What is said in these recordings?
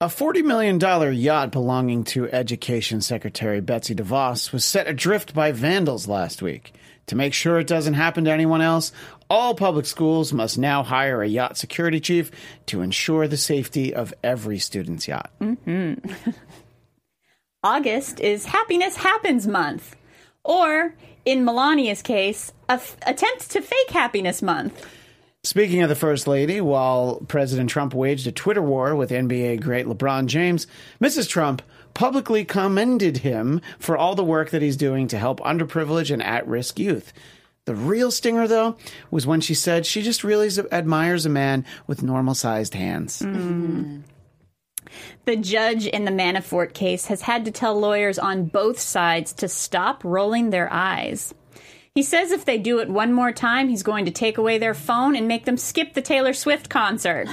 A $40 million yacht belonging to Education Secretary Betsy DeVos was set adrift by vandals last week. To make sure it doesn't happen to anyone else, all public schools must now hire a yacht security chief to ensure the safety of every student's yacht. Mm-hmm. August is Happiness Happens Month. Or, in Melania's case, f- attempt to fake happiness month. Speaking of the First Lady, while President Trump waged a Twitter war with NBA great LeBron James, Mrs. Trump publicly commended him for all the work that he's doing to help underprivileged and at risk youth. The real stinger, though, was when she said she just really admires a man with normal sized hands. Mm. The judge in the Manafort case has had to tell lawyers on both sides to stop rolling their eyes. He says if they do it one more time, he's going to take away their phone and make them skip the Taylor Swift concert.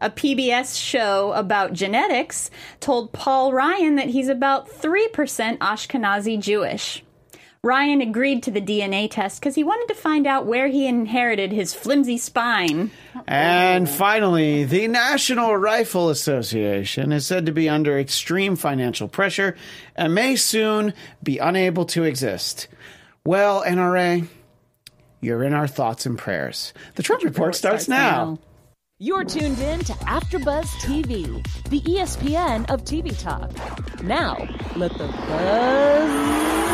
A PBS show about genetics told Paul Ryan that he's about 3% Ashkenazi Jewish. Ryan agreed to the DNA test because he wanted to find out where he inherited his flimsy spine. And finally, the National Rifle Association is said to be under extreme financial pressure and may soon be unable to exist. Well, NRA, you're in our thoughts and prayers. The Trump Report starts now. You're tuned in to AfterBuzz TV, the ESPN of TV talk. Now, let the buzz begin.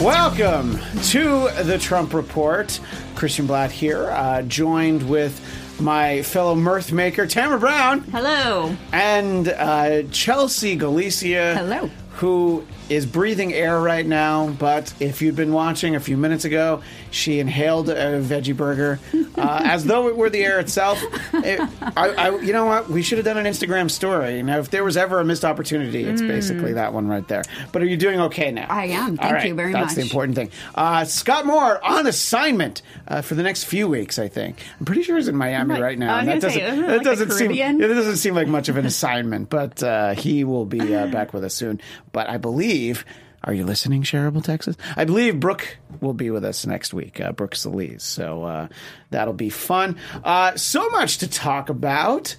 Welcome to the Trump Report. Christian Blatt here, uh, joined with my fellow mirth maker, Tamara Brown, Hello. and uh, Chelsea Galicia. Hello. Who is breathing air right now, but if you'd been watching a few minutes ago, she inhaled a veggie burger uh, as though it were the air itself. It, I, I, you know what? We should have done an Instagram story. Now, if there was ever a missed opportunity, it's basically that one right there. But are you doing okay now? Mm. I am. Thank right, you very much. That's the important thing. Uh, Scott Moore on assignment uh, for the next few weeks. I think. I'm pretty sure he's in Miami Like- right now. Was that doesn't. isn't that like doesn't seem. It doesn't seem like much of an assignment, but uh, he will be uh, back with us soon. But I believe. Are you listening, Shareable Texas? I believe Brooke will be with us next week, uh, Brooke Solis. So uh, that'll be fun. Uh, so much to talk about.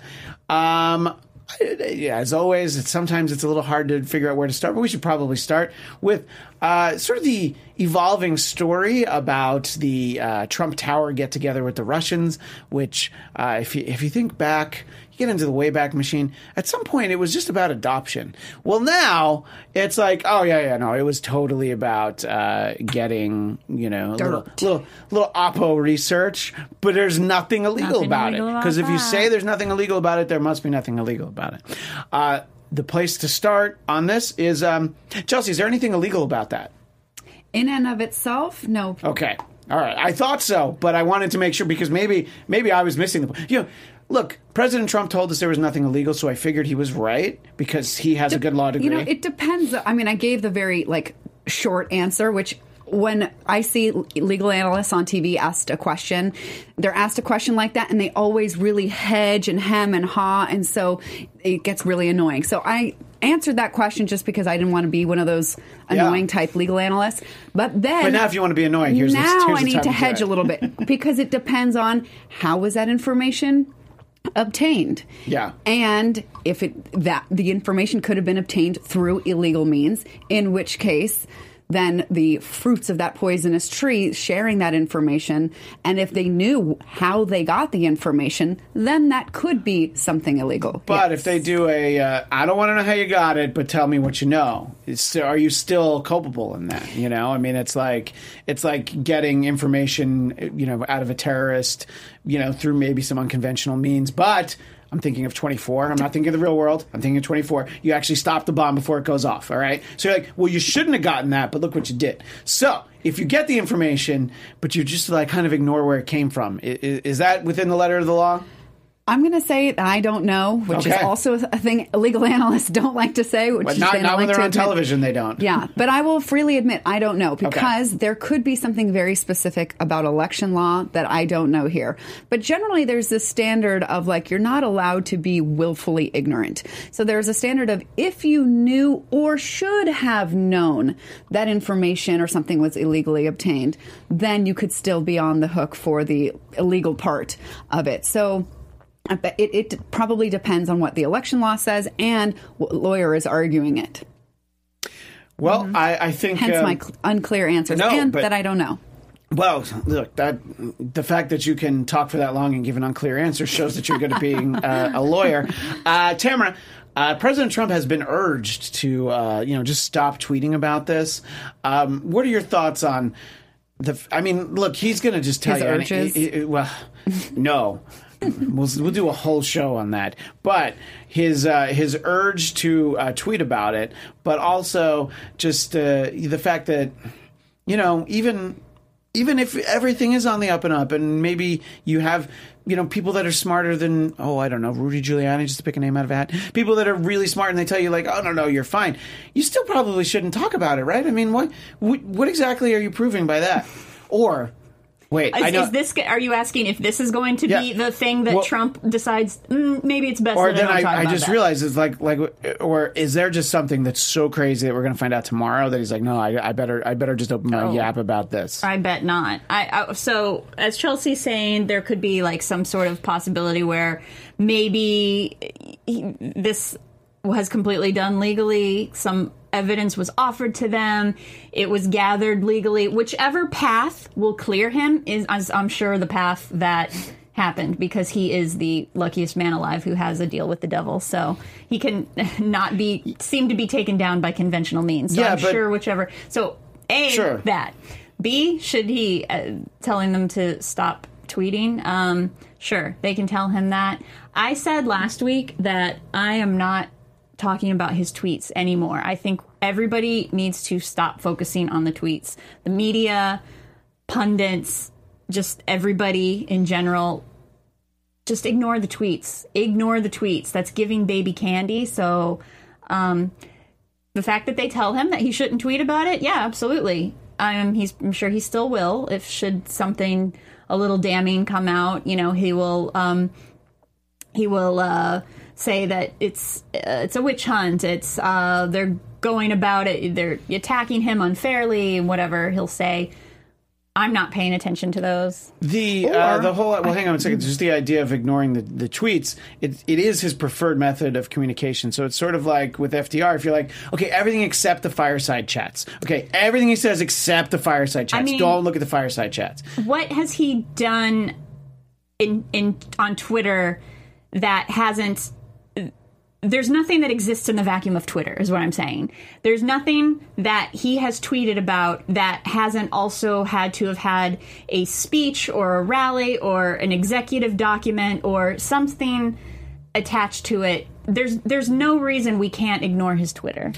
Um, yeah, as always, it's, sometimes it's a little hard to figure out where to start, but we should probably start with uh, sort of the evolving story about the uh, Trump Tower get together with the Russians. Which, uh, if you if you think back, get into the Wayback Machine. At some point, it was just about adoption. Well, now it's like, oh yeah, yeah, no, it was totally about uh, getting you know a little little little oppo research, but there's nothing illegal Nothing about illegal it because if you say there's nothing illegal about it, there must be nothing illegal about it. Uh, the place to start on this is um, Chelsea. Is there anything illegal about that? In and of itself, no. Okay, all right. I thought so, but I wanted to make sure because maybe maybe I was missing the point. You know, look, President Trump told us there was nothing illegal, so I figured he was right because he has a good law degree. You know, it depends. I mean, I gave the very like short answer, which when I see legal analysts on TV asked a question, they're asked a question like that, and they always really hedge and hem and haw, and so it gets really annoying. So I answered that question just because I didn't want to be one of those annoying type legal analysts. But then, But now if you want to be annoying, here's the- now here's I need to hedge a little bit because it depends on how was that information obtained. Yeah. And if it that the information could have been obtained through illegal means, in which case then the fruits of that poisonous tree sharing that information and if they knew how they got the information then that could be something illegal But Yes. if they do a, uh, I don't want to know how you got it, but tell me what you know. It's, are you still culpable in that? You know, I mean, it's like it's like getting information, you know, out of a terrorist, you know, through maybe some unconventional means. But I'm thinking of 24. I'm not thinking of the real world. I'm thinking of 24. You actually stop the bomb before it goes off. All right. So you're like, well, you shouldn't have gotten that, but look what you did. So if you get the information, but you just like kind of ignore where it came from, is, is that within the letter of the law? I'm going to say that I don't know, which Okay. is also a thing legal analysts don't like to say. Which But is not, they not when like they're on admit. television. They don't. Yeah, but I will freely admit I don't know because there could be something very specific about election law that I don't know here. But generally, there's this standard of like you're not allowed to be willfully ignorant. So there's a standard of if you knew or should have known that information or something was illegally obtained, then you could still be on the hook for the illegal part of it. So But it, it probably depends on what the election law says and what lawyer is arguing it. Well, I, I think Hence um, my cl- unclear answers no, and but- that I don't know. Well, look, that the fact that you can talk for that long and give an unclear answer shows that you're good at being uh, a lawyer. Uh, Tamara, uh, President Trump has been urged to, uh, you know, just stop tweeting about this. Um, what are your thoughts on the? I mean, look, he's going to just tell His you. urges? it- it- well, no. We'll, we'll do a whole show on that. But his uh, his urge to uh, tweet about it, but also just uh, the fact that you know even even if everything is on the up and up, and maybe you have you know people that are smarter than oh I don't know Rudy Giuliani just to pick a name out of hat, people that are really smart and they tell you like oh no no you're fine, you still probably shouldn't talk about it, right? I mean what, what exactly are you proving by that? Or wait, Is, is this? Are you asking if this is going to be the thing that Well- Trump decides? Mm, maybe it's best. or then I, I, I just that. realized it's like like or is there just something that's so crazy that we're going to find out tomorrow that he's like no I, I better I better just open my Oh. yap about this. I bet not. I, so as Chelsea's saying, there could be like some sort of possibility where maybe he, this was completely done legally. Some evidence was offered to them. It was gathered legally. Whichever path will clear him is, as I'm sure, the path that happened because he is the luckiest man alive who has a deal with the devil. So he can not be seem to be taken down by conventional means. So Yeah, I'm but- sure whichever. So a Sure. that. B, should he uh, telling them to stop tweeting? Um, sure, they can tell him that. I said last week that I am not talking about his tweets anymore. I think everybody needs to stop focusing on the tweets. The media, pundits, just everybody in general just ignore the tweets. Ignore the tweets. That's giving baby candy. So, um, the fact that they tell him that he shouldn't tweet about it, yeah, absolutely. Um, he's, I'm sure he still will. If should something a little damning come out, you know, he will. Um, he will uh, say that it's uh, it's a witch hunt. It's uh, they're going about it. They're attacking him unfairly. And whatever he'll say. I'm not paying attention to those. The uh, the whole well, hang on a second. Just the idea of ignoring the, the tweets. It it is his preferred method of communication. So it's sort of like with FDR. If you're like, okay, everything except the fireside chats. Okay, everything he says except the fireside chats. mean- Don't look at the fireside chats. what has he done in in on Twitter that hasn't there's nothing that exists in the vacuum of Twitter is what I'm saying. There's nothing that he has tweeted about that hasn't also had to have had a speech or a rally or an executive document or something attached to it. There's there's no reason we can't ignore his Twitter.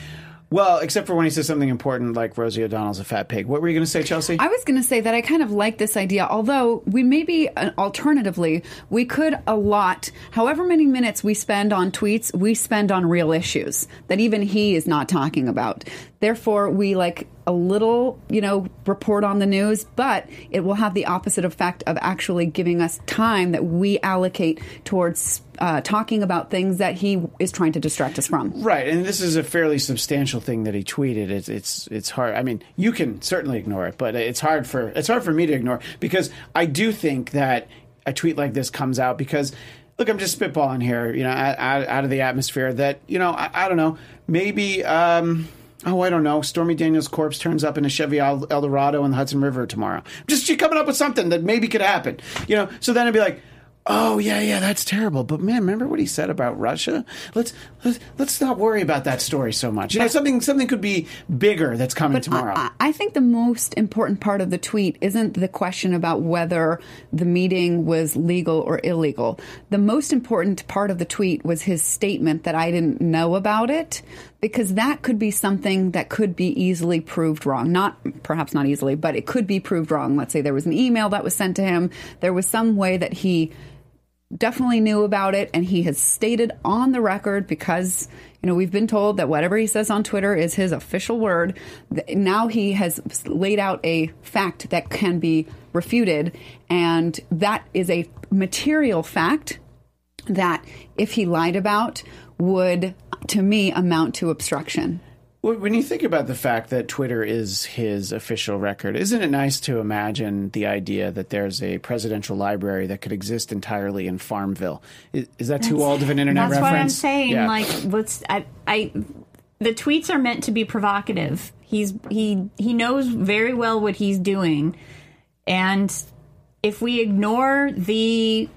Well, except for when he says something important like Rosie O'Donnell's a fat pig. What were you going to say, Chelsea? I was going to say that I kind of like this idea, although we maybe uh, alternatively we could allot however many minutes we spend on tweets, we spend on real issues that even he is not talking about. Therefore, we like a little, you know, report on the news, but it will have the opposite effect of actually giving us time that we allocate towards uh, talking about things that he is trying to distract us from. Right, and this is a fairly substantial thing that he tweeted. It's it's it's hard. I mean, you can certainly ignore it, but it's hard for it's hard for me to ignore because I do think that a tweet like this comes out because look, I'm just spitballing here, you know, out, out, of the atmosphere. That you know, I, I don't know, maybe. Um, Oh, I don't know. Stormy Daniels' corpse turns up in a Chevy El El Dorado in the Hudson River tomorrow. Just you coming up with something that maybe could happen, you know. So then it'd be like, Oh yeah, yeah, that's terrible. But man, remember what he said about Russia? Let's let's let's not worry about that story so much. You know, something something could be bigger that's coming tomorrow. I, I think the most important part of the tweet isn't the question about whether the meeting was legal or illegal. The most important part of the tweet was his statement that I didn't know about it, because that could be something that could be easily proved wrong. Not perhaps not easily, but it could be proved wrong. Let's say there was an email that was sent to him. There was some way that he definitely knew about it and he has stated on the record because you know we've been told that whatever he says on Twitter is his official word now he has laid out a fact that can be refuted. And that is a material fact that if he lied about would to me amount to obstruction When you think about the fact that Twitter is his official record, isn't it nice to imagine the idea that there's a presidential library that could exist entirely in Farmville? Is, is that too old of an internet That's reference? what I'm saying. Yeah. Like, let's. I, I. The tweets are meant to be provocative. He's he he knows very well what he's doing, and if we ignore the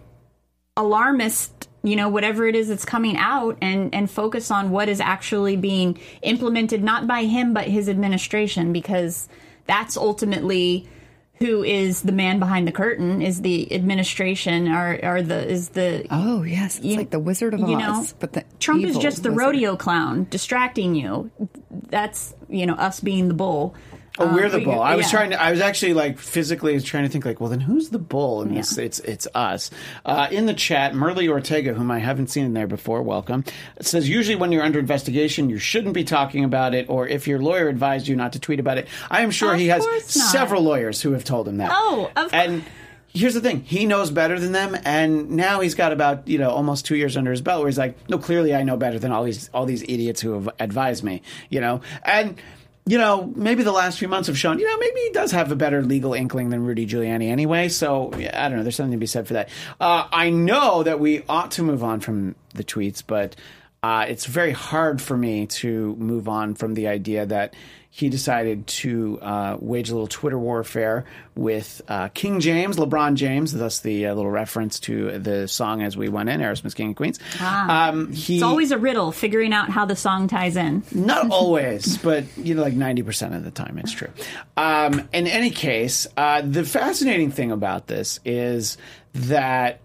alarmist, you know, whatever it is that's coming out, and and focus on what is actually being implemented, not by him but his administration, because that's ultimately who is the man behind the curtain is the administration or, or the is the Oh yes, it's You- like the Wizard of Oz, you know, but the Trump is just the wizard. rodeo clown distracting you. That's you know us being the bull. Oh, we're the Um, bull. I was yeah. trying to. I was actually like physically trying to think like, well, then who's the bull? And it's Yeah. it's it's us. Uh, in the chat, Merly Ortega, whom I haven't seen in there before, welcome. Says usually when you're under investigation, you shouldn't be talking about it, or if your lawyer advised you not to tweet about it. I am sure Of he has not. several lawyers who have told him that. Oh, of and. Here's the thing: he knows better than them, and now he's got about you know almost two years under his belt, where he's like, "No, clearly I know better than all these all these idiots who have advised me." You know, and you know, maybe the last few months have shown, you know, maybe he does have a better legal inkling than Rudy Giuliani anyway. So yeah, I don't know. There's something to be said for that. Uh, I know that we ought to move on from the tweets, but uh, it's very hard for me to move on from the idea that he decided to uh, wage a little Twitter warfare with uh, King James, LeBron James, thus the uh, little reference to the song as we went in, Aerosmith's King and Queens. Um, he, It's always a riddle figuring out how the song ties in. not always, but you know, like ninety percent of the time, it's true. Um, in any case, uh, the fascinating thing about this is that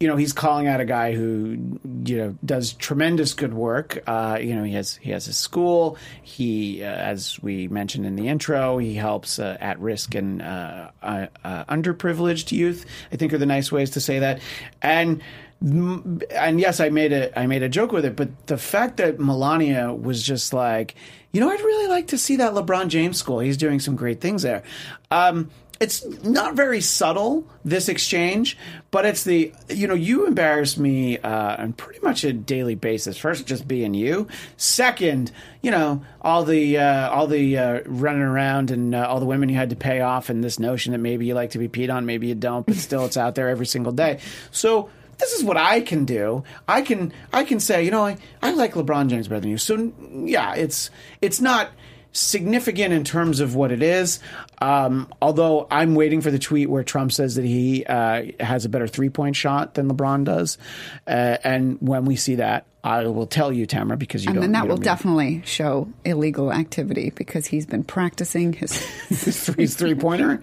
you know he's calling out a guy who you know does tremendous good work. Uh, you know he has he has a school. He, uh, as we mentioned in the intro, he helps uh, at risk and uh, uh, uh, underprivileged youth. I think are the nice ways to say that. And and yes, I made a I made a joke with it, but the fact that Melania was just like, you know, I'd really like to see that LeBron James school. He's doing some great things there. Um, it's not very subtle this exchange, but it's the you know you embarrass me uh, on pretty much a daily basis. First, just being you. Second, you know all the uh, all the uh, running around and uh, all the women you had to pay off, and this notion that maybe you like to be peed on, maybe you don't, but still it's out there every single day. So this is what I can do. I can I can say, you know, I, I like LeBron James better than you. So yeah, it's it's not significant in terms of what it is. Um, although I'm waiting for the tweet where Trump says that he uh, has a better three point shot than LeBron does, uh, and when we see that, I will tell you, Tamara, because you And don't. then that you will don't mean- definitely show illegal activity because he's been practicing his his three pointer.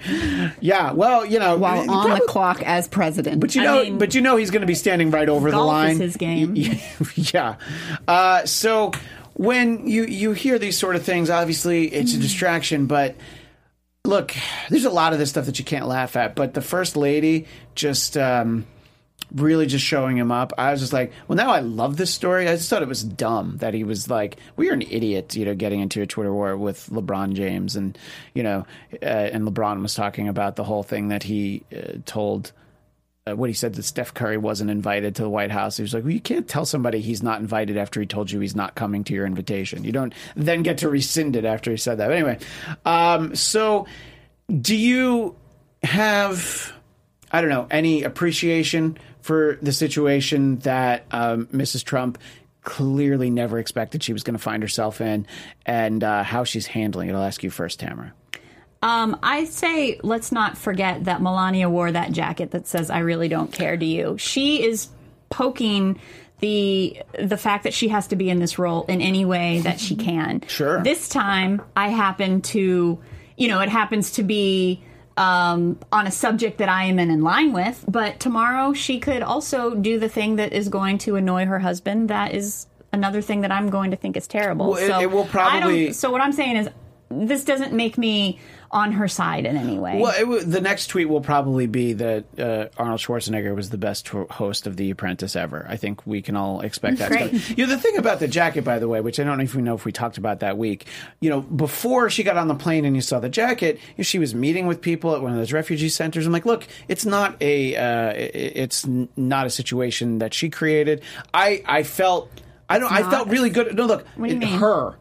Yeah, well, you know, while on the clock as president. But you I know, mean, but you know, he's going to be standing right over the line. is his game. yeah. Uh, so when you you hear these sort of things, obviously it's a distraction. But look, there's a lot of this stuff that you can't laugh at. But the first lady just. Um, Really, just showing him up. I was just like, well, now I love this story. I just thought it was dumb that he was like, well, you're an idiot, you know, getting into a Twitter war with LeBron James, and you know, uh, and LeBron was talking about the whole thing that he uh, told uh, what he said that Steph Curry wasn't invited to the White House. He was like, well, you can't tell somebody he's not invited after he told you he's not coming to your invitation. You don't then get to rescind it after he said that. But anyway, um, so do you have, I don't know, any appreciation for the situation that um, Mrs. Trump clearly never expected she was going to find herself in and uh, how she's handling it? I'll ask you first, Tamara. Um, I say let's not forget that Melania wore that jacket that says "I really don't care" to you. She is poking the the fact that she has to be in this role in any way that she can. Sure. This time, I happen to, you know, it happens to be um, on a subject that I am in, in line with. But tomorrow, she could also do the thing that is going to annoy her husband. That is another thing that I'm going to think is terrible. Well, it- so it will I probably- don't- so what I'm saying is, this doesn't make me on her side in any way. Well, it, w- the next tweet will probably be that uh, Arnold Schwarzenegger was the best ho- host of The Apprentice ever. I think we can all expect that. Great. You know, the thing about the jacket, by the way, which I don't know if we know if we talked about that week. You know, before she got on the plane and you saw the jacket, she was meeting with people at one of those refugee centers. I'm like, look, it's not a, uh, it's not a situation that she created. I, I felt, I don't, I felt really good. No, look, What do you mean? her.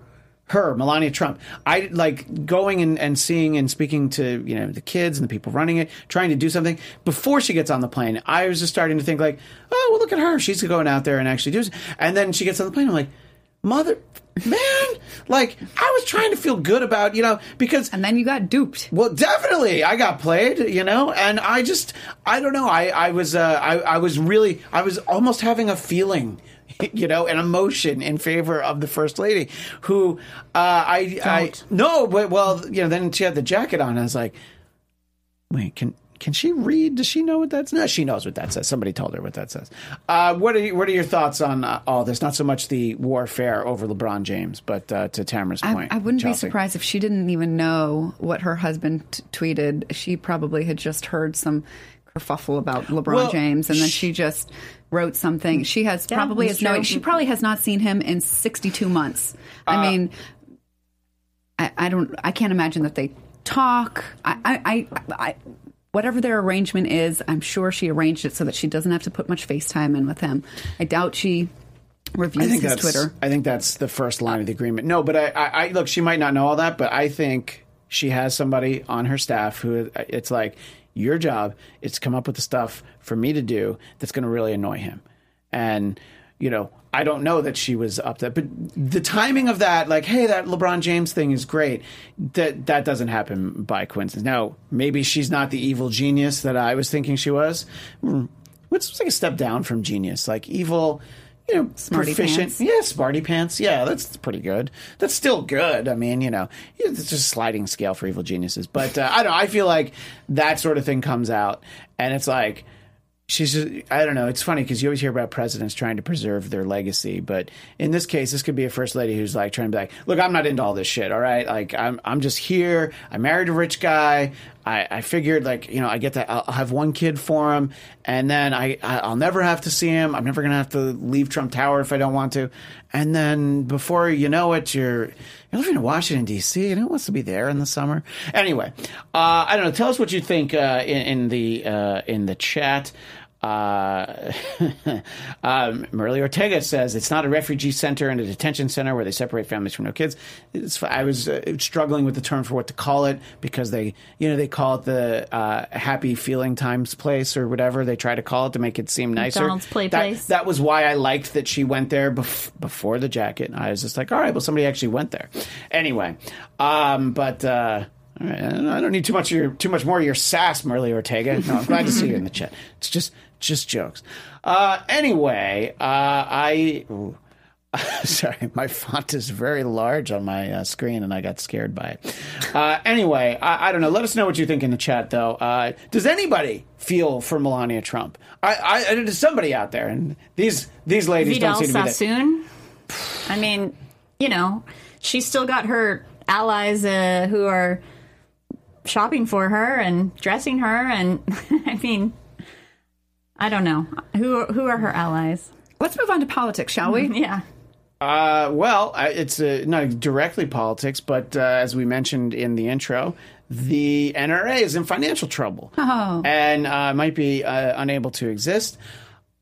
Her, Melania Trump. I like going and, and seeing and speaking to, you know, the kids and the people running it, trying to do something before she gets on the plane. I was just starting to think like, oh, well, look at her. She's going out there and actually doing And then she gets on the plane. I'm like, mother, man, like I was trying to feel good about, you know, because And then you got duped. well, definitely, I got played, you know, and I just, I don't know, I, I was, uh, I, I was really, I was almost having a feeling, you know, an emotion in favor of the first lady, who, uh, I, I, Don't. no, but well, you know, then she had the jacket on, and I was like, wait, can. Can she read? Does she know what that says? No, she knows what that says. Somebody told her what that says. Uh, what are you, what are your thoughts on uh, all this? Not so much the warfare over LeBron James, but uh, to Tamara's I, point, I wouldn't Chelsea. be surprised if she didn't even know what her husband t- tweeted. She probably had just heard some kerfuffle about LeBron Well, James, and then she just wrote something. She has Yeah, probably has no. She probably has not seen him in sixty-two months. I mean, I, I don't. I can't imagine that they talk. I, I, I, I, whatever their arrangement is, I'm sure she arranged it so that she doesn't have to put much FaceTime in with him. I doubt she reviews I think his that's Twitter. I think that's the first line of the agreement. No, but I, I, I look. She might not know all that, but I think she has somebody on her staff who it's like your job is to come up with the stuff for me to do that's going to really annoy him, and you know. I don't know that she was up that, but the timing of that, like, hey, that LeBron James thing is great. That that doesn't happen by coincidence. Now, maybe she's not the evil genius that I was thinking she was. Hmm. What's like a step down from genius? Like evil, you know, Smarty proficient. pants. Yeah, Smarty Pants. Yeah, that's pretty good. That's still good. I mean, you know, it's just a sliding scale for evil geniuses. But uh, I don't know. I feel like that sort of thing comes out, and it's like she's. Just, I don't know. It's funny because you always hear about presidents trying to preserve their legacy, but in this case, this could be a first lady who's like trying to be like, "Look, I'm not into all this shit. All right, like I'm. I'm just here. I married a rich guy. I, I figured like you know I get that I'll, have one kid for him, and then I I'll never have to see him. I'm never gonna have to leave Trump Tower if I don't want to. And then before you know it, you're you're living in Washington D.C. and who wants to be there in the summer? Anyway, uh, I don't know. Tell us what you think uh, in, in the uh, in the chat. Uh, um, Ortega says it's not a refugee center and a detention center where they separate families from no kids. It's, I was uh, struggling with the term for what to call it because they, you know, they call it the uh, happy feeling times place or whatever they try to call it to make it seem nicer. McDonald's play that, place. That was why I liked that she went there bef- before the jacket. I was just like, all right, well, somebody actually went there. Anyway, um, but. Uh, all right, I don't need too much of your, too much more of your sass, Merle Ortega. No, I'm glad to see you in the chat. It's just just jokes. Uh, anyway, uh, I ooh, sorry, my font is very large on my uh, screen, and I got scared by it. Uh, anyway, I, I don't know. Let us know what you think in the chat, though. Uh, does anybody feel for Melania Trump? I, I, there's somebody out there, and these these ladies Vidal don't seem to be. Sassoon. I mean, you know, she's still got her allies uh, who are shopping for her and dressing her, and I mean, I don't know who who are her allies. Let's move on to politics, shall we? Yeah, Uh, well, it's uh, not directly politics, but uh, as we mentioned in the intro, the NRA is in financial trouble Oh. and uh, might be uh, unable to exist.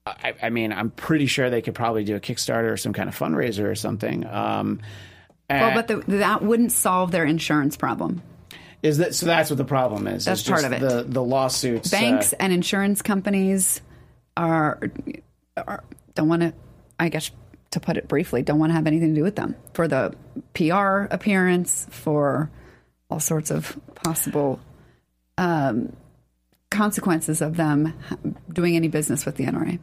I, I mean, I'm pretty sure they could probably do a Kickstarter or some kind of fundraiser or something. Um, Well, but the, that wouldn't solve their insurance problem. is that so? That's what the problem is. That's is part just of it. The the lawsuits. Banks uh, and insurance companies are, are don't want to. I guess to put it briefly, don't want to have anything to do with them for the PR appearance, for all sorts of possible um, consequences of them doing any business with the NRA.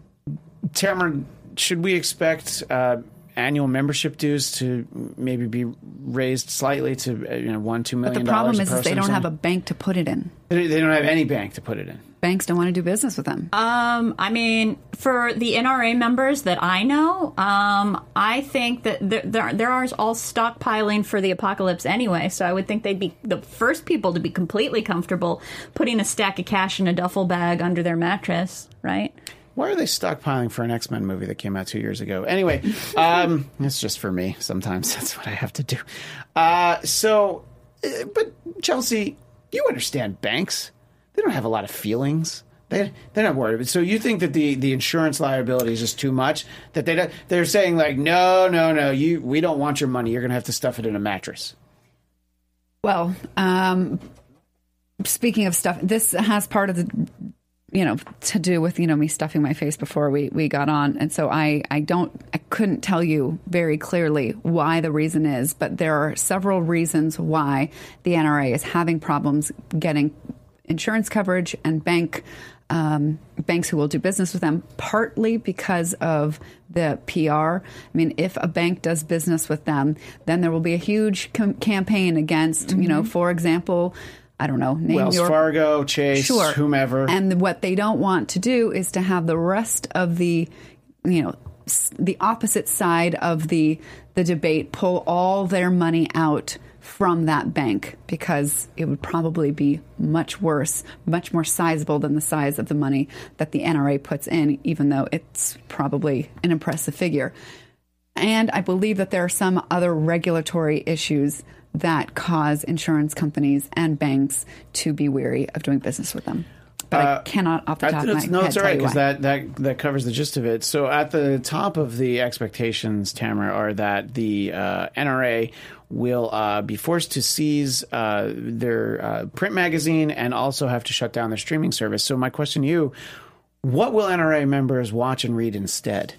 Tamara, should we expect uh, annual membership dues to maybe be raised slightly to uh, you know one two million? But the problem is, is they don't have a bank to put it in. They don't have any bank to put it in. Banks don't want to do business with them. Um, I mean, for the NRA members that I know, um, I think that there, there, there are all stockpiling for the apocalypse anyway. So I would think they'd be the first people to be completely comfortable putting a stack of cash in a duffel bag under their mattress, right? Why are they stockpiling for an X Men movie that came out two years ago? Anyway, um, it's just for me. Sometimes that's what I have to do. Uh, so, uh, but Chelsea, you understand banks. They don't have a lot of feelings They they're not worried. So you think that the, the insurance liability is just too much? That they they're saying like no no no you we don't want your money. You're going to have to stuff it in a mattress. Well, um, speaking of stuff, this has part of the, you know, to do with you know me stuffing my face before we we got on, and so I I don't I couldn't tell you very clearly why the reason is, but there are several reasons why the NRA is having problems getting insurance coverage and bank. Um, banks who will do business with them, partly because of the PR. I mean, if a bank does business with them, then there will be a huge com- campaign against, you know, for example, I don't know, name Wells your Fargo, Chase, sure. whomever. And what they don't want to do is to have the rest of the, you know, s- the opposite side of the the debate pull all their money out from that bank because it would probably be much worse, much more sizable than the size of the money that the NRA puts in, even though it's probably an impressive figure. And I believe that there are some other regulatory issues that cause insurance companies and banks to be weary of doing business with them. But I cannot off the Uh, I- top of my no, head it's all right because that, that that covers the gist of it. So at the top of the expectations, Tamara, are that the uh, NRA will uh, be forced to seize uh, their uh, print magazine and also have to shut down their streaming service. So my question to you: What will NRA members watch and read instead?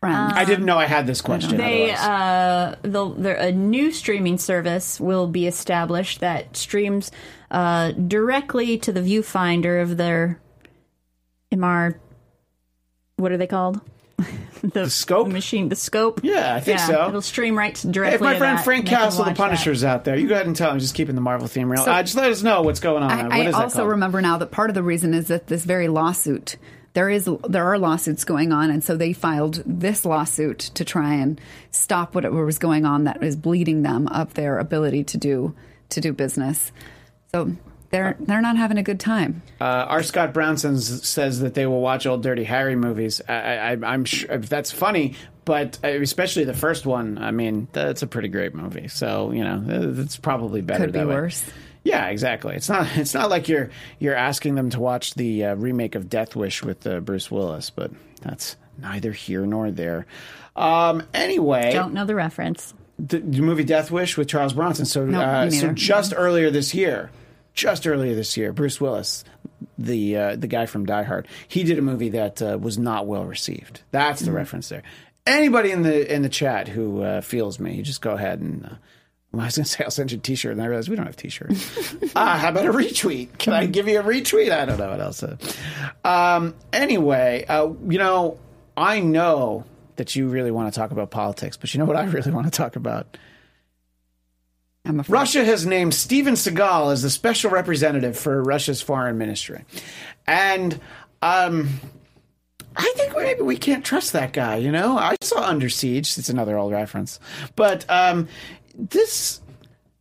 Friends. I didn't know I had this question. They uh, they'll, a new streaming service will be established that streams uh, directly to the viewfinder of their MR. What are they called? the, scope? the machine, the scope. Yeah, I think so. It'll stream right to- Hey, directly. if my friend Frank and they can Castle, the watch that. Punisher's out there, you go ahead and tell him. Just keeping the Marvel theme real. So- uh, just let us know what's going on. I, what I also remember now that part of the reason is that this very lawsuit. There is there are lawsuits going on, and so they filed this lawsuit to try and stop whatever was going on that is bleeding them of their ability to do to do business. So they're they're not having a good time. Uh, R. Scott Brownson says that they will watch old Dirty Harry movies. I, I, I'm sure that's funny, but uh, especially the first one. I mean, that's a pretty great movie. So you know, it's probably better. Could be that way. worse. Yeah, exactly. It's not. It's not like you're you're asking them to watch the uh, remake of Death Wish with uh, Bruce Willis, but that's neither here nor there. Um, anyway, Don't know the reference. the, the movie Death Wish with Charles Bronson. So, No, uh, so just earlier this year, just earlier this year, Bruce Willis, the uh, the guy from Die Hard, he did a movie that uh, was not well received. That's Mm-hmm. the reference there. Anybody in the in the chat who uh, feels me, just go ahead and. Uh, well, I was going to say I'll send you a T-shirt, and I realized we don't have T-shirts. ah, how about a retweet? Can I give you a retweet? I don't know what else. Um, anyway, uh, you know, I know that you really want to talk about politics, but you know what I really want to talk about? I'm afraid. Russia has named Steven Seagal as the special representative for Russia's foreign ministry. And um, I think maybe we can't trust that guy, you know? I saw Under Siege. It's another old reference. But um, this.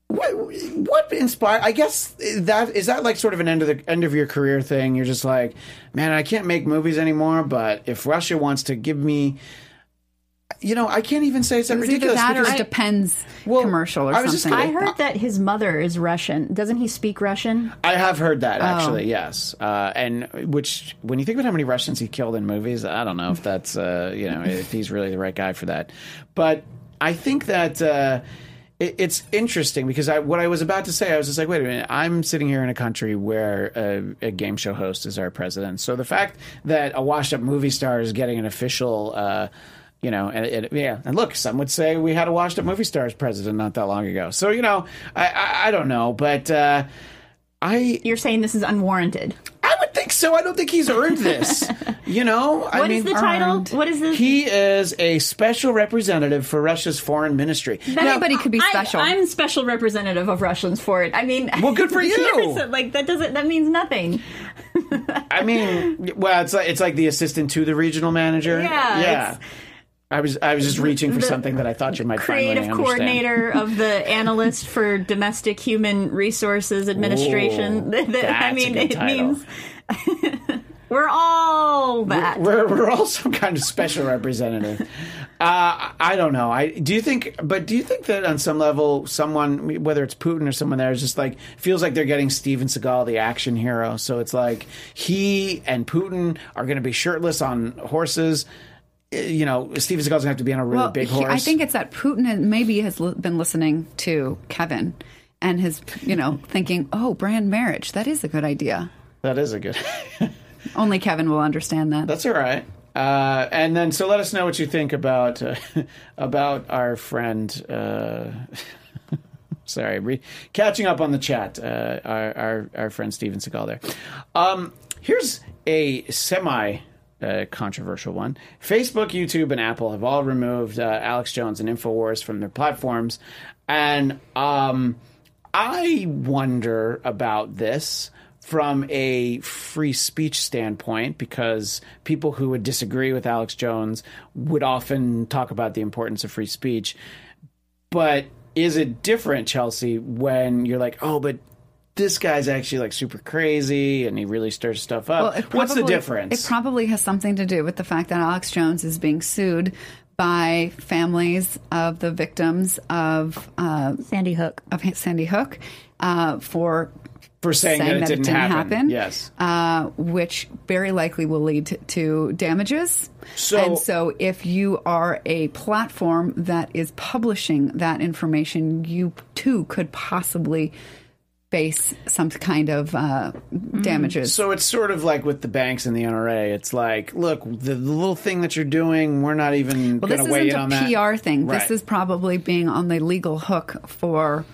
What, what inspired? I guess that is that like sort of an end of the end of your career thing. You're just like, man, I can't make movies anymore. But if Russia wants to give me, you know, I can't even say it's that It was either ridiculous. that or because- it depends Well, commercial or I was something. gonna- I heard that his mother is Russian. Doesn't he speak Russian? I have heard that actually, Oh. yes. Uh, and which, when you think about how many Russians he killed in movies, I don't know if that's uh, you know if he's really the right guy for that. But I think that uh, it, it's interesting because I, what I was about to say, I was just like, wait a minute, I'm sitting here in a country where a, a game show host is our president. So the fact that a washed-up movie star is getting an official. You know, and it, yeah, and look, some would say we had a washed-up movie star as president not that long ago. So you know, I I, I don't know, but uh, I You're saying this is unwarranted. I would think so. I don't think he's earned this. you know, I What is mean, the title? earned. What is this? He is a special representative for Russia's foreign ministry. Now- Anybody could be I- special. I'm special representative of Russians for it. I mean, Well, good for you. like that doesn't that means nothing. I mean, well, it's like it's like the assistant to the regional manager. Yeah, yeah. I was I was just reaching for the something that I thought you might Creative finally coordinator of the analyst for domestic human resources administration. Ooh, I mean, good it title. means We're all that. We're, we're all some kind of special representative. Uh, I don't know. I do you think, but do you think that on some level, someone, whether it's Putin or someone there, is just like feels like they're getting Steven Seagal, the action hero. So it's like he and Putin are going to be shirtless on horses. You know, Steven Seagal's to have to be on a really big he- horse. I think it's that Putin maybe has li- been listening to Kevin and his, you know, thinking, oh, brand marriage, that is a good idea. that is a good. Only Kevin will understand that. That's all right. Uh, and then, so let us know what you think about uh, about our friend. Uh, sorry, re- catching up on the chat. Uh, our, our our friend Steven Seagal there. Um, here's a semi. Uh, controversial one. Facebook, YouTube, and Apple have all removed uh, Alex Jones and Infowars from their platforms, and um, I wonder about this from a free speech standpoint because people who would disagree with Alex Jones would often talk about the importance of free speech. But is it different, Chelsea, when you're like, oh, but this guy's actually like super crazy and he really stirs stuff up? it What's the difference? It probably has something to do with the fact that Alex Jones is being sued by families of the victims of uh, Sandy Hook. of Sandy Hook uh, for For saying that it didn't happen. Yes. uh, which very likely will lead to, to damages. So- and so, if you are a platform that is publishing that information, you too could possibly face some kind of uh, damages. So it's sort of like with the banks and the NRA. It's like, look, the, the little thing that you're doing, we're not even Well, going this to weigh in isn't on a. PR thing. Right. This is probably being on the legal hook for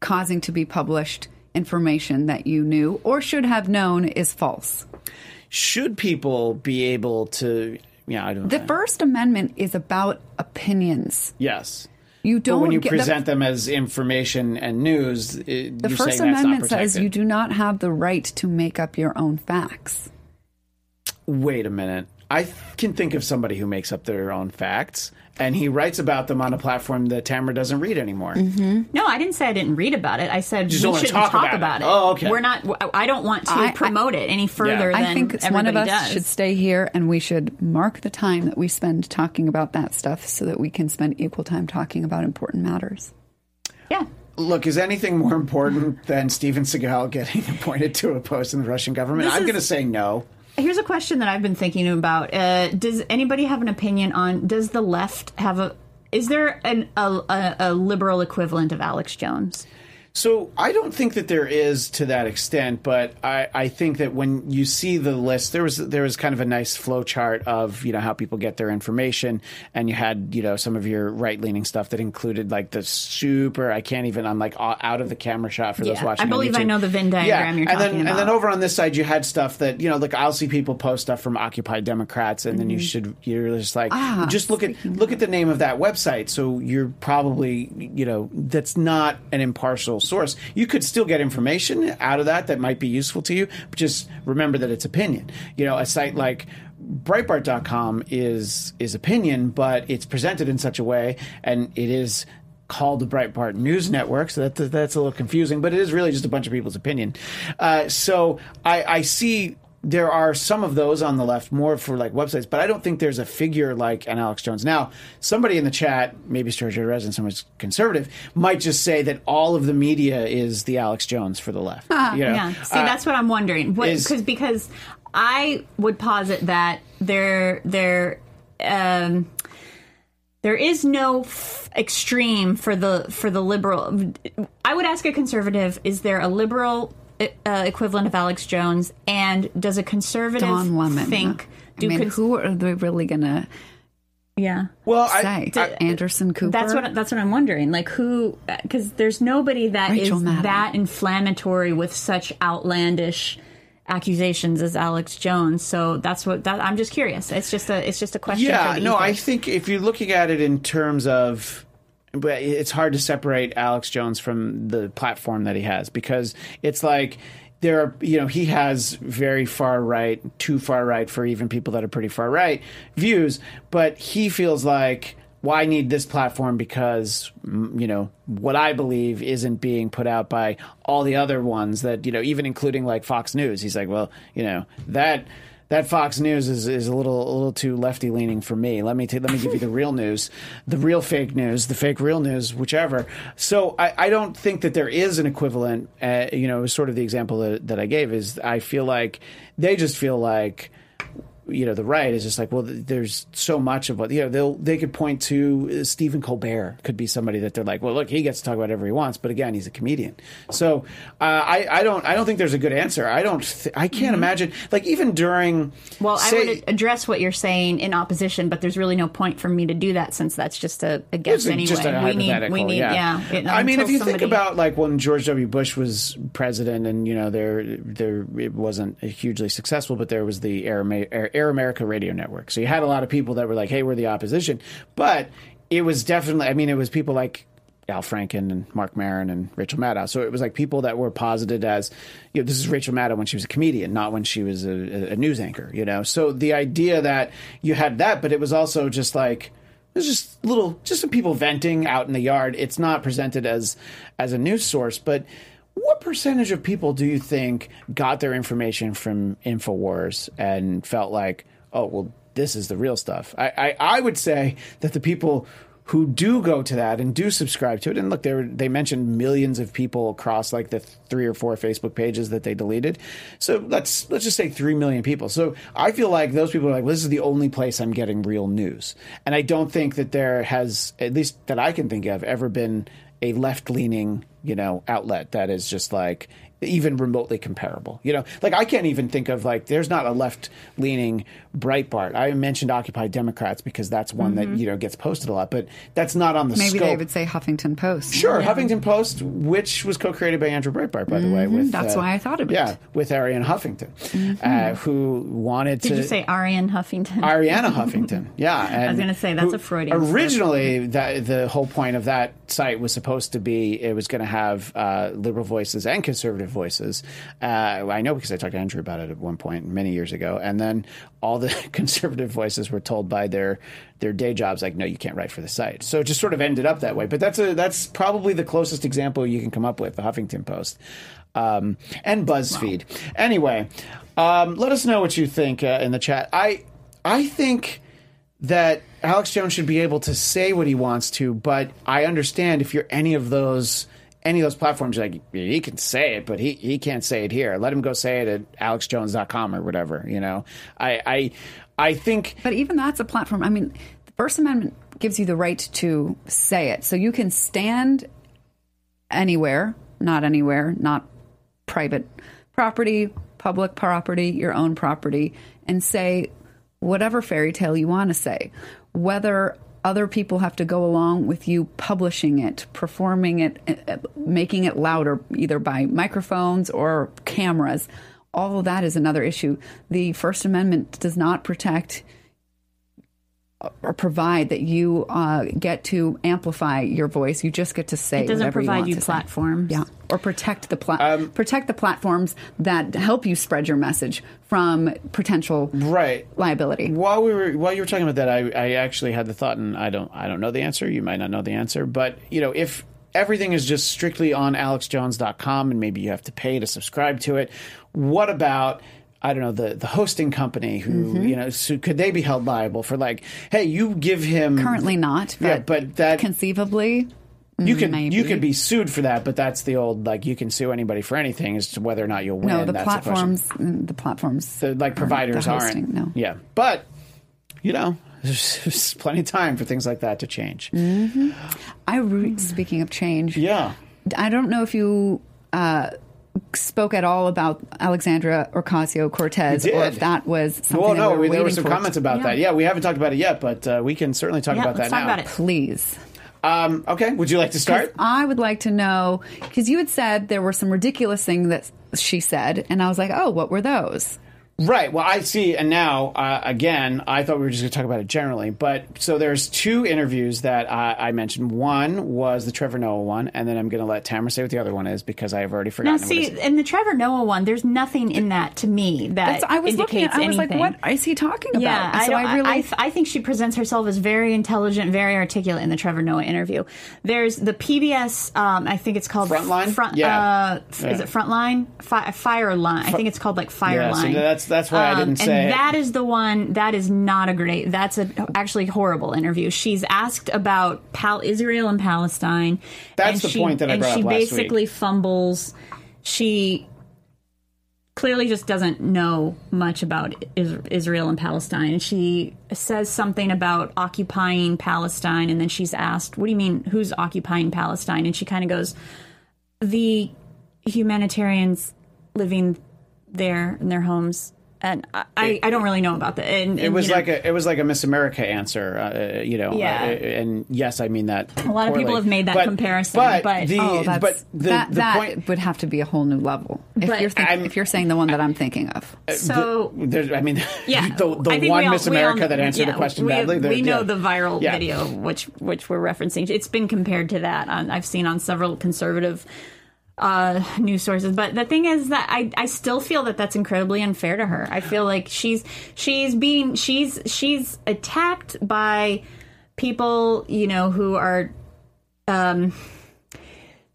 causing to be published information that you knew or should have known is false. Should people be able to? Yeah, I don't. The know. First Amendment is about opinions. yes. You But don't when you get present them as information and news, it, the, the you're First saying that's not Amendment says you do not have the right to make up your own facts. Wait a minute. I can think of somebody who makes up their own facts, and he writes about them on a platform that Tamara doesn't read anymore. Mm-hmm. No, I didn't say I didn't read about it. I said just we shouldn't talk talk, about it. about, it. Oh, okay. We're not. I don't want to I- I- promote it any further Yeah. than I think one of us does. should stay here and we should mark the time that we spend talking about that stuff so that we can spend equal time talking about important matters. yeah. Look, is anything more important than Steven Seagal getting appointed to a post in the Russian government? This I'm going to say no. Here's a question that I've been thinking about. Uh, does anybody have an opinion on? Does the left have a? Is there an, a, a, a liberal equivalent of Alex Jones? So I don't think that there is to that extent, but I, I think that when you see the list, there was there was kind of a nice flow chart of you know how people get their information, and you had you know some of your right leaning stuff that included like the super. I can't even. I'm like out of the camera shot for those watching. I believe I know the Venn diagram yeah. you're and then, talking And then over on this side, you had stuff that you know, like I'll see people post stuff from Occupy Democrats, and then you should you're just like Ah, just look at look at the name of that website. So you're probably you know that's not an impartial source. You could still get information out of that that might be useful to you, but just remember that it's opinion. You know, a site like Breitbart.com is is opinion, but it's presented in such a way, and it is called the Breitbart News Network, so that, that's a little confusing, but it is really just a bunch of people's opinion. Uh, so I, I see there are some of those on the left more for like websites, but I don't think there's a figure like an Alex Jones. Now, somebody in the chat, maybe Sturgeon Resin, someone's conservative, might just say that all of the media is the Alex Jones for the left. You know? Yeah. See, Uh, that's what I'm wondering. What, is- cause, because I would posit that there, there, um, there is no f- extreme for the for the liberal. I would ask a conservative: Is there a liberal uh, equivalent of Alex Jones? And does a conservative Don Lemon. think? I mean, cons- who are they really going to yeah. well, say? I, I, Anderson Cooper? That's what that's what I'm wondering. Like who? Because there's nobody that is Rachel Maddow. that inflammatory with such outlandish accusations as Alex Jones. So that's what that, I'm just curious. It's just a it's just a question. Yeah, no. I think if you're looking at it in terms of but it's hard to separate Alex Jones from the platform that he has because it's like there are you know he has very far right too far right for even people that are pretty far right views but he feels like well, I need this platform because mm, you know what I believe isn't being put out by all the other ones that you know even including like Fox News. He's like well you know that that Fox News is, is a little a little too lefty leaning for me. Let me ta- let me give you the real news, the real fake news, the fake real news, whichever. So I, I don't think that there is an equivalent. Uh, you know, sort of the example that, that I gave is I feel like they just feel like you know the right is just like well there's so much of what you know they'll they could point to uh, Stephen Colbert could be somebody that they're like well look he gets to talk about whatever he wants but again he's a comedian so uh, I I don't I don't think there's a good answer I don't th- I can't imagine like even during Well, say- I would address what you're saying in opposition, but there's really no point for me to do that since that's just a, a guess It's anyway. just a we need, we need, yeah. it- I mean, if you think about like when George W. Bush was president, and you know, there, there, it wasn't hugely successful, but there was the Air, Air, Air America radio network. So you had a lot of people that were like, "Hey, we're the opposition," but it was definitely. I mean, it was people like. Al Franken and Marc Maron and Rachel Maddow. So it was like people that were posited as, you know, this is Rachel Maddow when she was a comedian, not when she was a, a news anchor, you know? So the idea that you had that, but it was also just like, it's just little, just some people venting out in the yard. It's not presented as as a news source, but what percentage of people do you think got their information from Infowars and felt like, oh, well, this is the real stuff? I I, I would say that the people who do go to that and do subscribe to it, and look, they were, they mentioned millions of people across like the three or four Facebook pages that they deleted. So let's let's just say three million people. So I feel like those people are like, well, this is the only place I'm getting real news, and I don't think that there has, at least that I can think of, ever been a left leaning you know outlet that is just like even remotely comparable. You know, like I can't even think of like there's not a left leaning Breitbart. I mentioned Occupy Democrats because that's one that you know gets posted a lot, but that's not on the screen. Maybe scope. they would say Huffington Post. Sure, Huffington Post, which was co-created by Andrew Breitbart, by the way. With Mm-hmm. That's uh, why I thought of it. Yeah, with Ariane Huffington, uh, who wanted to. Did you say Ariane Huffington? Ariana Huffington, yeah. And was gonna say, that's who- a Freudian slip. Originally, that the whole point of that site was supposed to be it was going to have uh, liberal voices and conservative voices. Uh, I know because I talked to Andrew about it at one point many years ago, and then all the conservative voices were told by their their day jobs like, no, you can't write for the site. So it just sort of ended up that way. But that's a that's probably the closest example you can come up with, the Huffington Post. Um, and BuzzFeed. Anyway, um, let us know what you think uh, in the chat. I I think that Alex Jones should be able to say what he wants to, but I understand if you're any of those any of those platforms, like he can say it, but he, he can't say it here. Let him go say it at alexjones.com or whatever. You know, I I I think But even that's a platform. I mean, the First Amendment gives you the right to say it. So you can stand anywhere, not anywhere, not private property, public property, your own property, and say whatever fairy tale you want to say. Whether other people have to go along with you publishing it, performing it, uh, uh, making it louder, either by microphones or cameras. All of that is another issue. The First Amendment does not protect or provide that you uh, get to amplify your voice. You just get to say It doesn't whatever provide want you to say. platforms. Yeah, or protect the pla- Um, protect the platforms that help you spread your message from potential right liability. While we were while you were talking about that, I, I actually had the thought, and I don't I don't know the answer. You might not know the answer, but you know if everything is just strictly on alexjones.com and maybe you have to pay to subscribe to it, what about I don't know the the hosting company who Mm-hmm. you know so could they be held liable for like hey you give him Currently not, but, yeah but that conceivably you can maybe. you could be sued for that but that's the old like you can sue anybody for anything as to whether or not you'll win no. The That's platforms, mm, the platforms, the like providers the hosting, aren't. no. Yeah, but you know, there's, there's plenty of time for things like that to change. I re- speaking of change, Yeah. I don't know if you uh, spoke at all about Alexandra Ocasio Cortez, or if that was something Well, that no, we were there were some comments about that. Yeah, we haven't talked about it yet, but uh, we can certainly talk Yeah, about that talk now. about it. Please. Um, okay, would you like to start? I would like to know because you had said there were some ridiculous things that she said, and I was like, oh, what were those? Right. Well, I see. And now, uh, again, I thought we were just going to talk about it generally. But so there's two interviews that I, I mentioned. One was the Trevor Noah one, and then I'm going to let Tamara say what the other one is because I have already forgotten. what see, it is. in the Trevor Noah one, there's nothing in that to me that That's, I was looking at. I was anything. like, what is he talking about? Yeah, And I, so don't, I really. I, I think she presents herself as very intelligent, very articulate in the Trevor Noah interview. There's the PBS, um, I think it's called Frontline? Front, Yeah. uh, f- Is it Frontline? Fi- Fire Line. I think it's called like Fire yeah, so Line. that's that's why I didn't Um, and say it. that is the one that is not a great. That's a actually horrible interview. She's asked about Pal- Israel and Palestine. That's and the she, point that I and brought she up last basically week. fumbles. She clearly just doesn't know much about Is- Israel and Palestine. And she says something about occupying Palestine, and then she's asked, "What do you mean? Who's occupying Palestine?" And she kind of goes, "The humanitarians living there in their homes." And I, I, I don't really know about that. And, It was like a it was like a Miss America answer, uh, you know. Yeah. uh, and yes, I mean that. A lot of people have made that comparison, But, but- the Oh, that's, but the, that, the that point. would have to be a whole new level. If But you're think, I'm- if you're saying the one that I'm thinking of, so. There's, I mean, yeah, the, the I one all- Miss we all- America that answered yeah, the question we, badly. the- We know yeah. the viral Yeah. video, which which we're referencing. It's been compared to that. On, I've seen on several conservative uh, news sources. But the thing is that I, I still feel that that's incredibly unfair to her. I feel like she's she's being she's she's attacked by people you know who are um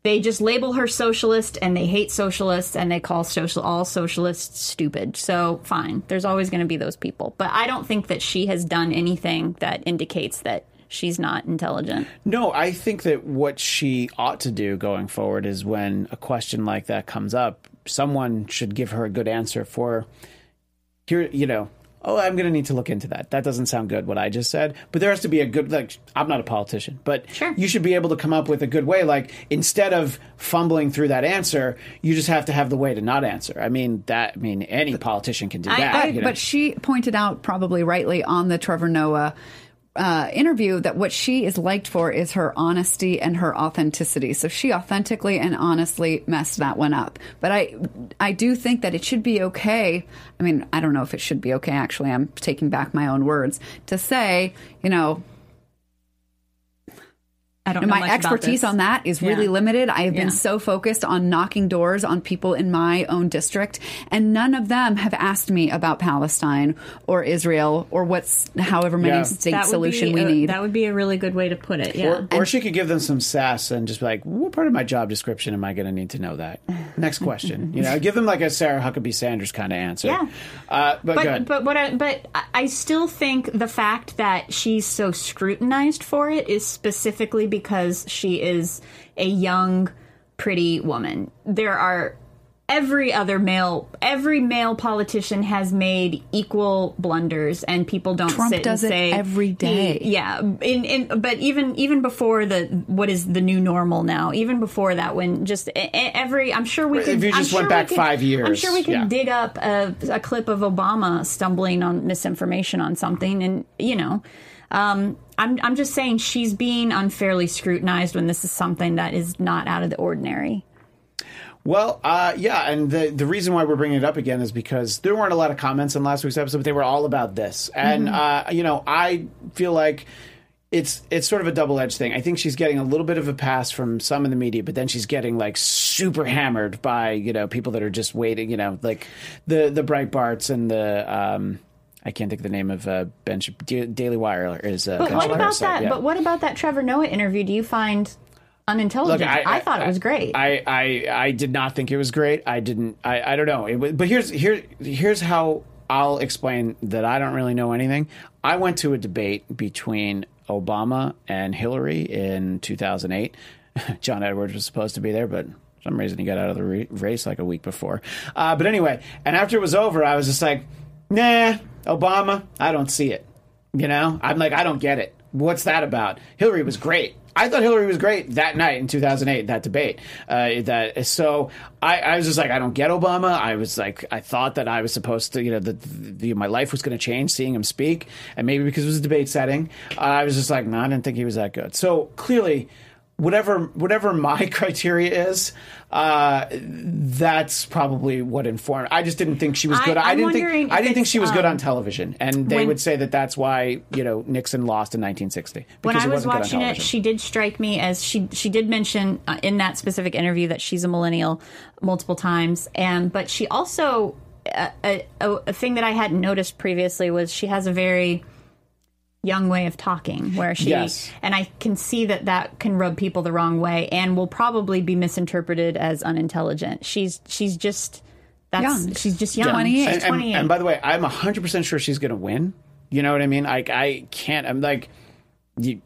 they just label her socialist and they hate socialists and they call social all socialists stupid. So fine, there's always going to be those people. But I don't think that she has done anything that indicates that she's not intelligent. No, I think that what she ought to do going forward is when a question like that comes up, someone should give her a good answer for here, you know, oh, I'm going to need to look into that. That doesn't sound good what I just said, but there has to be a good like I'm not a politician, but Sure. you should be able to come up with a good way like instead of fumbling through that answer, you just have to have the way to not answer. I mean, that I mean any politician can do I- that, I- you know? but she pointed out probably rightly on the Trevor Noah uh, interview that what she is liked for is her honesty and her authenticity. So she authentically and honestly messed that one up. But I, I do think that it should be okay. I mean, I don't know if it should be okay. Actually, I'm taking back my own words to say, you know, I don't know my much about expertise this. on that is really Yeah. limited. I have been so focused on knocking doors on people in my own district, and none of them have asked me about Palestine or Israel or what's however many Yeah. state That would solution be we a- need. That would be a really good way to put it. Yeah. Or, or she could give them some sass and just be like, "What part of my job description am I going to need to know that?" Next question. you know, give them like a Sarah Huckabee Sanders kind of answer. Yeah. Uh, but, but good. but what I, but I- I still think the fact that she's so scrutinized for it is specifically because she is a young, pretty woman. There are every other male, every male politician has made equal blunders, and people don't Trump sit does and it say every day. Yeah, in, in but even even before the what is the new normal now? Even before that, when just every I'm sure we could If could. you I'm just went sure we back could- five I'm sure we could yeah. dig up a, a clip of Obama stumbling on misinformation on something, and you know, um, I'm I'm just saying she's being unfairly scrutinized when this is something that is not out of the ordinary. Well, uh, yeah, and the the reason why we're bringing it up again is because there weren't a lot of comments in last week's episode, but they were all about this, and uh, you know, I feel like it's it's sort of a double edged thing. I think she's getting a little bit of a pass from some in the media, but then she's getting like super hammered by you know people that are just waiting, you know, like the the Breitbarts and the. Um, I can't think of the name of uh, Da- Daily Wire is. Uh, But Ben what Shapiro's about that? yeah. But what about that Trevor Noah interview? Do you find unintelligent? I, thought it was great. I, I I did not think it was great. I didn't. I, I don't know. It was, but here's here here's how I'll explain that I don't really know anything. I went to a debate between Obama and Hillary in 2008. John Edwards was supposed to be there, but for some reason he got out of the re- race like a week before. Uh, but anyway, and after it was over, I was just like, nah, Obama, I don't see it. You know, I'm like, I don't get it. What's that about? Hillary was great. I thought Hillary was great that night in 2008, that debate. Uh, that so I, I was just like, I don't get Obama. I was like, I thought that I was supposed to, you know, that my life was going to change seeing him speak, and maybe because it was a debate setting, uh, I was just like, no, I didn't think he was that good. So clearly, whatever whatever my criteria is, uh, that's probably what informed. I just didn't think she was good. I I'm didn't think I didn't think she was good um, on television, and they when- would say that that's why you know Nixon lost in 1960 when I was wasn't good on watching it, she did strike me as she she did mention uh, in that specific interview that she's a millennial multiple times, and but she also uh, a, a, a thing that I hadn't noticed previously was she has a very young way of talking where she Yes. and I can see that that can rub people the wrong way and will probably be misinterpreted as unintelligent. She's she's just That's Young. she's just young. 28. She's and, and- 28. and by the way, I'm 100% sure she's going to win. You know what I mean? Like I can't I'm like you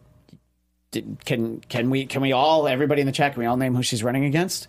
can can we can we all everybody in the chat can we all name who she's running against?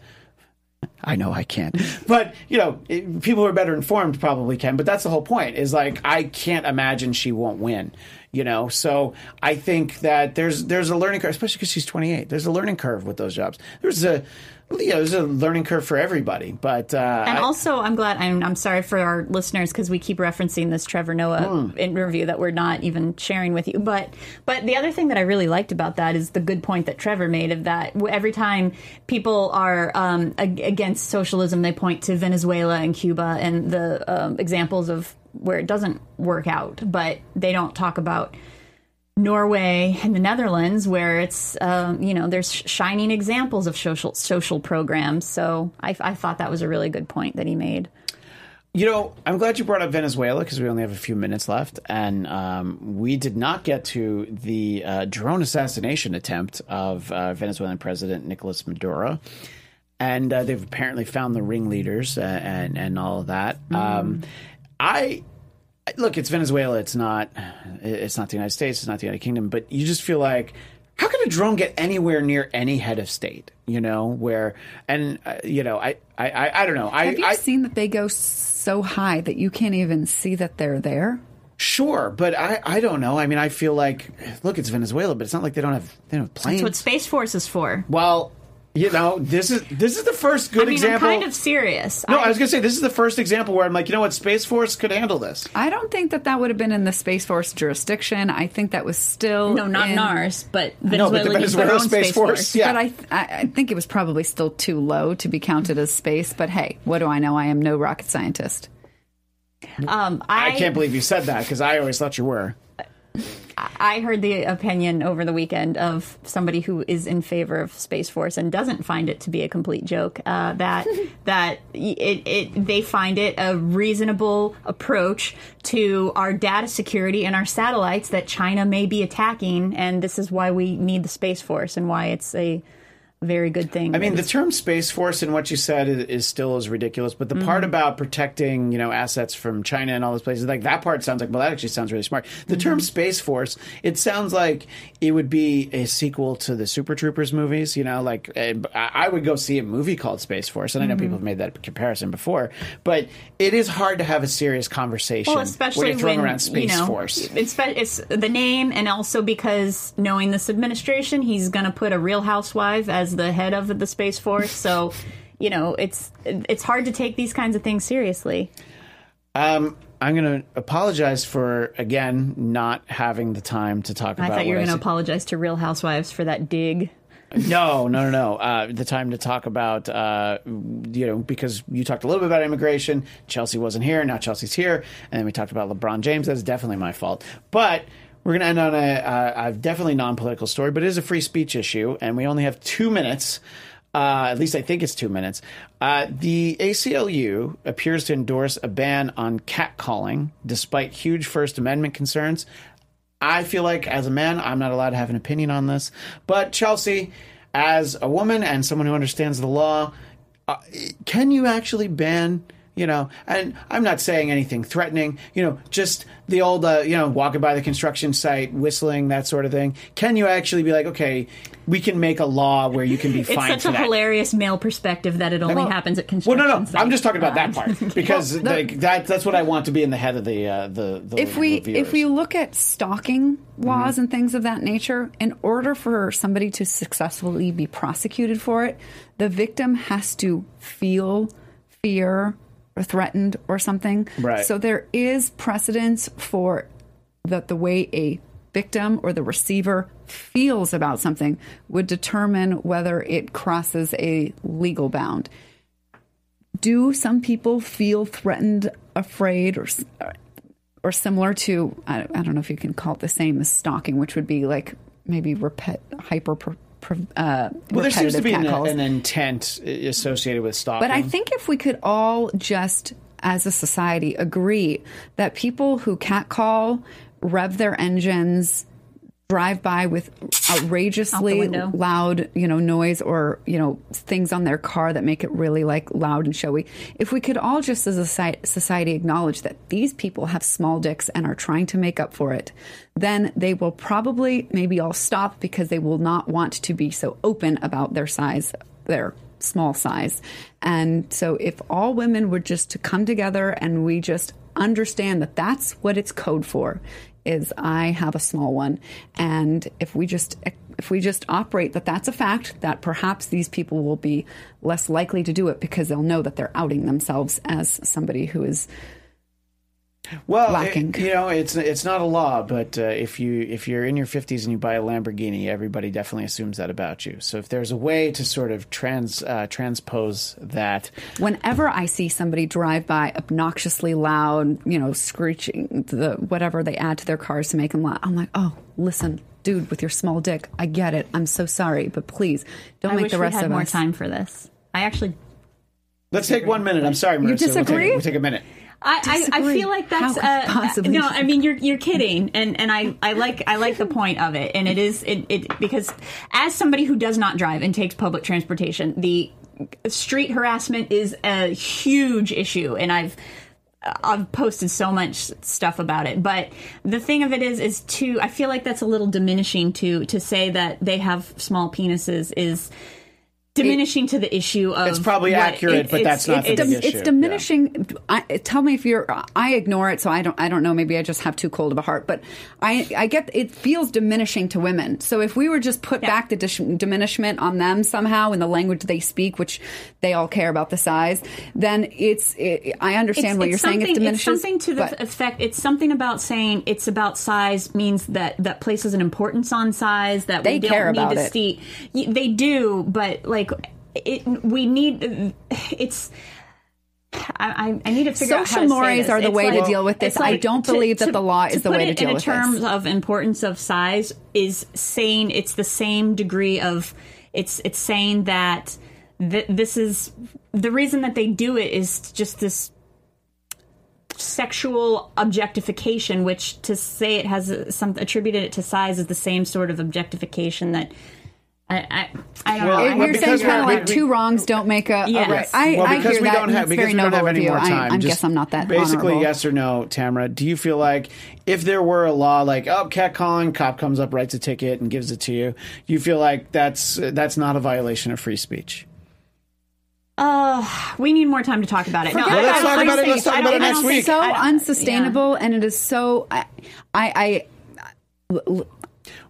I know I can't, but you know, it- people who are better informed probably can. But that's the whole point. Is like I can't imagine she won't win. You know, so I think that there's there's a learning curve, especially because she's 28. There's a learning curve with those jobs. There's a you know, there's a learning curve for everybody. But uh, And also, I'm glad. I'm, I'm sorry for our listeners because we keep referencing this Trevor Noah Hmm. interview that we're not even sharing with you. But but the other thing that I really liked about that is the good point that Trevor made of that every time people are um, against socialism, they point to Venezuela and Cuba and the um, examples of where it doesn't work out, but they don't talk about. Norway and the Netherlands, where it's um, you know there's shining examples of social social programs. So I, I thought that was a really good point that he made. You know, I'm glad you brought up Venezuela because we only have a few minutes left, and um, we did not get to the uh, drone assassination attempt of uh, Venezuelan President Nicolas Maduro, and uh, they've apparently found the ringleaders uh, and and all of that. Um, I look, it's Venezuela. It's not. It's not the United States. It's not the United Kingdom. But you just feel like, how can a drone get anywhere near any head of state? You know, where and uh, you know, I, I, I, I don't know. I, Have you I, seen that they go so high that you can't even see that they're there? Sure, but I, I don't know. I mean, I feel like look, it's Venezuela, but it's not like they don't have they don't have planes. That's what Space Force is for. well, you know, this is this is the first good I mean, example. I'm kind of serious. no, I was gonna say this is the first example where I'm like, you know what, Space Force could handle this. I don't think that that would have been in the Space Force jurisdiction. I think that was still no, not in, ours, but No, but the Venezuela used their Venezuela own Space, Force, yeah. But I, I I think it was probably still too low to be counted as space. But hey, what do I know? I am no rocket scientist. Um, I, I can't believe you said that because I always thought you were. I heard the opinion over the weekend of somebody who is in favor of Space Force and doesn't find it to be a complete joke. Uh, that that it, it they find it a reasonable approach to our data security and our satellites that China may be attacking, and this is why we need the Space Force and why it's a very good thing. I mean, the term Space Force and what you said is, is still as ridiculous, but the part Mm-hmm. about protecting, you know, assets from China and all those places, like that part sounds like, well, that actually sounds really smart. The Mm-hmm. term Space Force, it sounds like it would be a sequel to the Super Troopers movies, you know, like I I would go see a movie called Space Force, and I know Mm-hmm. people have made that comparison before, but it is hard to have a serious conversation Well, especially when you're throwing when around Space you know, Force. It's, it's the name, and also because knowing this administration, he's going to put a Real Housewife as the head of the Space Force. So, you know, it's it's hard to take these kinds of things seriously. Um, I'm going to apologize for again not having the time to talk I about. I thought you were going to apologize to Real Housewives for that dig. No, no, no, no. Uh, the time to talk about, uh, you know, because you talked a little bit about immigration. Chelsea wasn't here. Now Chelsea's here. And then we talked about LeBron James. That's definitely my fault. But we're going to end on a, uh, a definitely non political story, but it is a free speech issue. And we only have two minutes. Uh, at least I think it's two minutes. Uh, the ACLU appears to endorse a ban on catcalling despite huge First Amendment concerns. I feel like as a man, I'm not allowed to have an opinion on this. But Chelsea, as a woman and someone who understands the law, uh, can you actually ban? You know, and I'm not saying anything threatening. You know, just the old, uh, you know, walking by the construction site, whistling, that sort of thing. Can you actually be like, okay, we can make a law where you can be fined? It's fined such for a that? hilarious male perspective that it only Well- happens at construction. Sites. Well, construction. no, no. sites. I'm just talking about that part because like, that that's what I want to be in the head of the uh, the, the if we the if we look at stalking laws and things of that nature in order for somebody to successfully be prosecuted for it the victim has to feel fear or threatened or something Right. so there is precedence for that the way a victim or the receiver feels about something would determine whether it crosses a legal bound do some people feel threatened afraid or or similar to I, I don't know if you can call it the same as stalking, which would be like maybe repet, hyper per, per, uh, well, there seems to be an, an intent associated with stalking. But I think if we could all just, as a society, agree that people who catcall, rev their engines, drive by with outrageously loud, you know, noise or, you know, things on their car that make it really like loud and showy. If we could all just as a society acknowledge that these people have small dicks and are trying to make up for it, then they will probably maybe all stop because they will not want to be so open about their size, their small size. And so if all women were just to come together and we just understand that that's what it's code for is I have a small one. And if we just if we just operate that that's a fact that perhaps these people will be less likely to do it because they'll know that they're outing themselves as somebody who is Well, lacking. it- you know, it's it's not a law, but uh, if you if you're in your 50s and you buy a Lamborghini, everybody definitely assumes that about you. So if there's a way to sort of trans uh, transpose that, whenever I see somebody drive by obnoxiously loud, you know, screeching the whatever they add to their cars to make them loud, I'm like, oh, listen, dude, with your small dick, I get it. I'm so sorry, but please don't I make wish the we rest had of more us. time for this. I actually, let's take one minute. I'm sorry, Marissa. We'll take- disagree? We'll take, a minute. I, I, I feel like that's uh, possibly- no. I mean, you're you're kidding, and and I, I like I like the point of it, and it is it, it because as somebody who does not drive and takes public transportation, the street harassment is a huge issue, and I've I've posted so much stuff about it. But the thing of it is, is to I feel like that's a little diminishing to to say that they have small penises is diminishing to the issue of It's probably what- accurate, it- but it's- that's not the it- big it's- issue. it's diminishing. I, tell me if you're. I ignore it, so I don't. I don't know. Maybe I just have too cold of a heart. But I, I get it feels diminishing to women. So if we were just put Yeah. back the dis- diminishment on them somehow in the language they speak, which they all care about the size, then it's. It, I understand what you're saying. It something- diminishes. It's something to the but- effect. It's something about saying it's about size means that that places an importance on size that They we don't care need about to it. see. They do, but like it, we need. It's. I, I need to figure out how Social to say mores this. are the It's way to deal with this. it's I don't believe that the law is the way to deal it deal in terms of importance of size is saying it's the same degree of it's it's saying that th- this is the reason that they do it is just this sexual objectification which to say it has a, some attributed it to size is the same sort of objectification that I I, I don't Well, know. I If well, have you're to saying because kind of we- like to- two wrongs don't make a, a right. I, Well, I because hear we that. don't and have because we don't have any more I- time. I, just guess I'm not that Basically, honorable. yes or no, Tamara. Do you feel like if there were a law like oh catcalling, cop comes up, writes a ticket, and gives it to you, you feel like that's that's not a violation of free speech? Uh, we need more time to talk about it. No, Well, let's talk about it- let's talk about it next week. think- so I don't- unsustainable, and it is so. I, I, I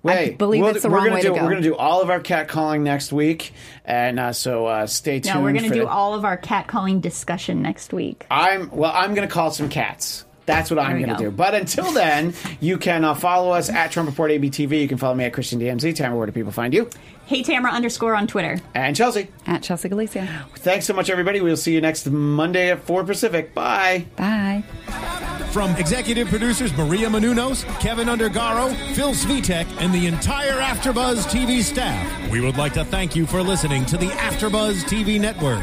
Wait, believe we'll- it's the wrong way do, to go. We're going to do all of our catcalling next week, and uh, so uh, stay tuned. No, we're going to do the- all of our catcalling discussion next week. I'm well. I'm going to call some cats. That's what I'm going to do. But until then, you can uh, follow us at Trump Report ABTV. You can follow me at Christian DMZ. Tamara, where do people find you? Hey Tamara underscore on Twitter. And Chelsea. at Chelsea Galicia. Thanks so much, everybody. We'll see you next Monday at 4 Pacific. Bye. Bye. From executive producers Maria Menounos, Keven Undergaro, Phil Svitek, and the entire AfterBuzz TV staff, we would like to thank you for listening to the AfterBuzz TV network.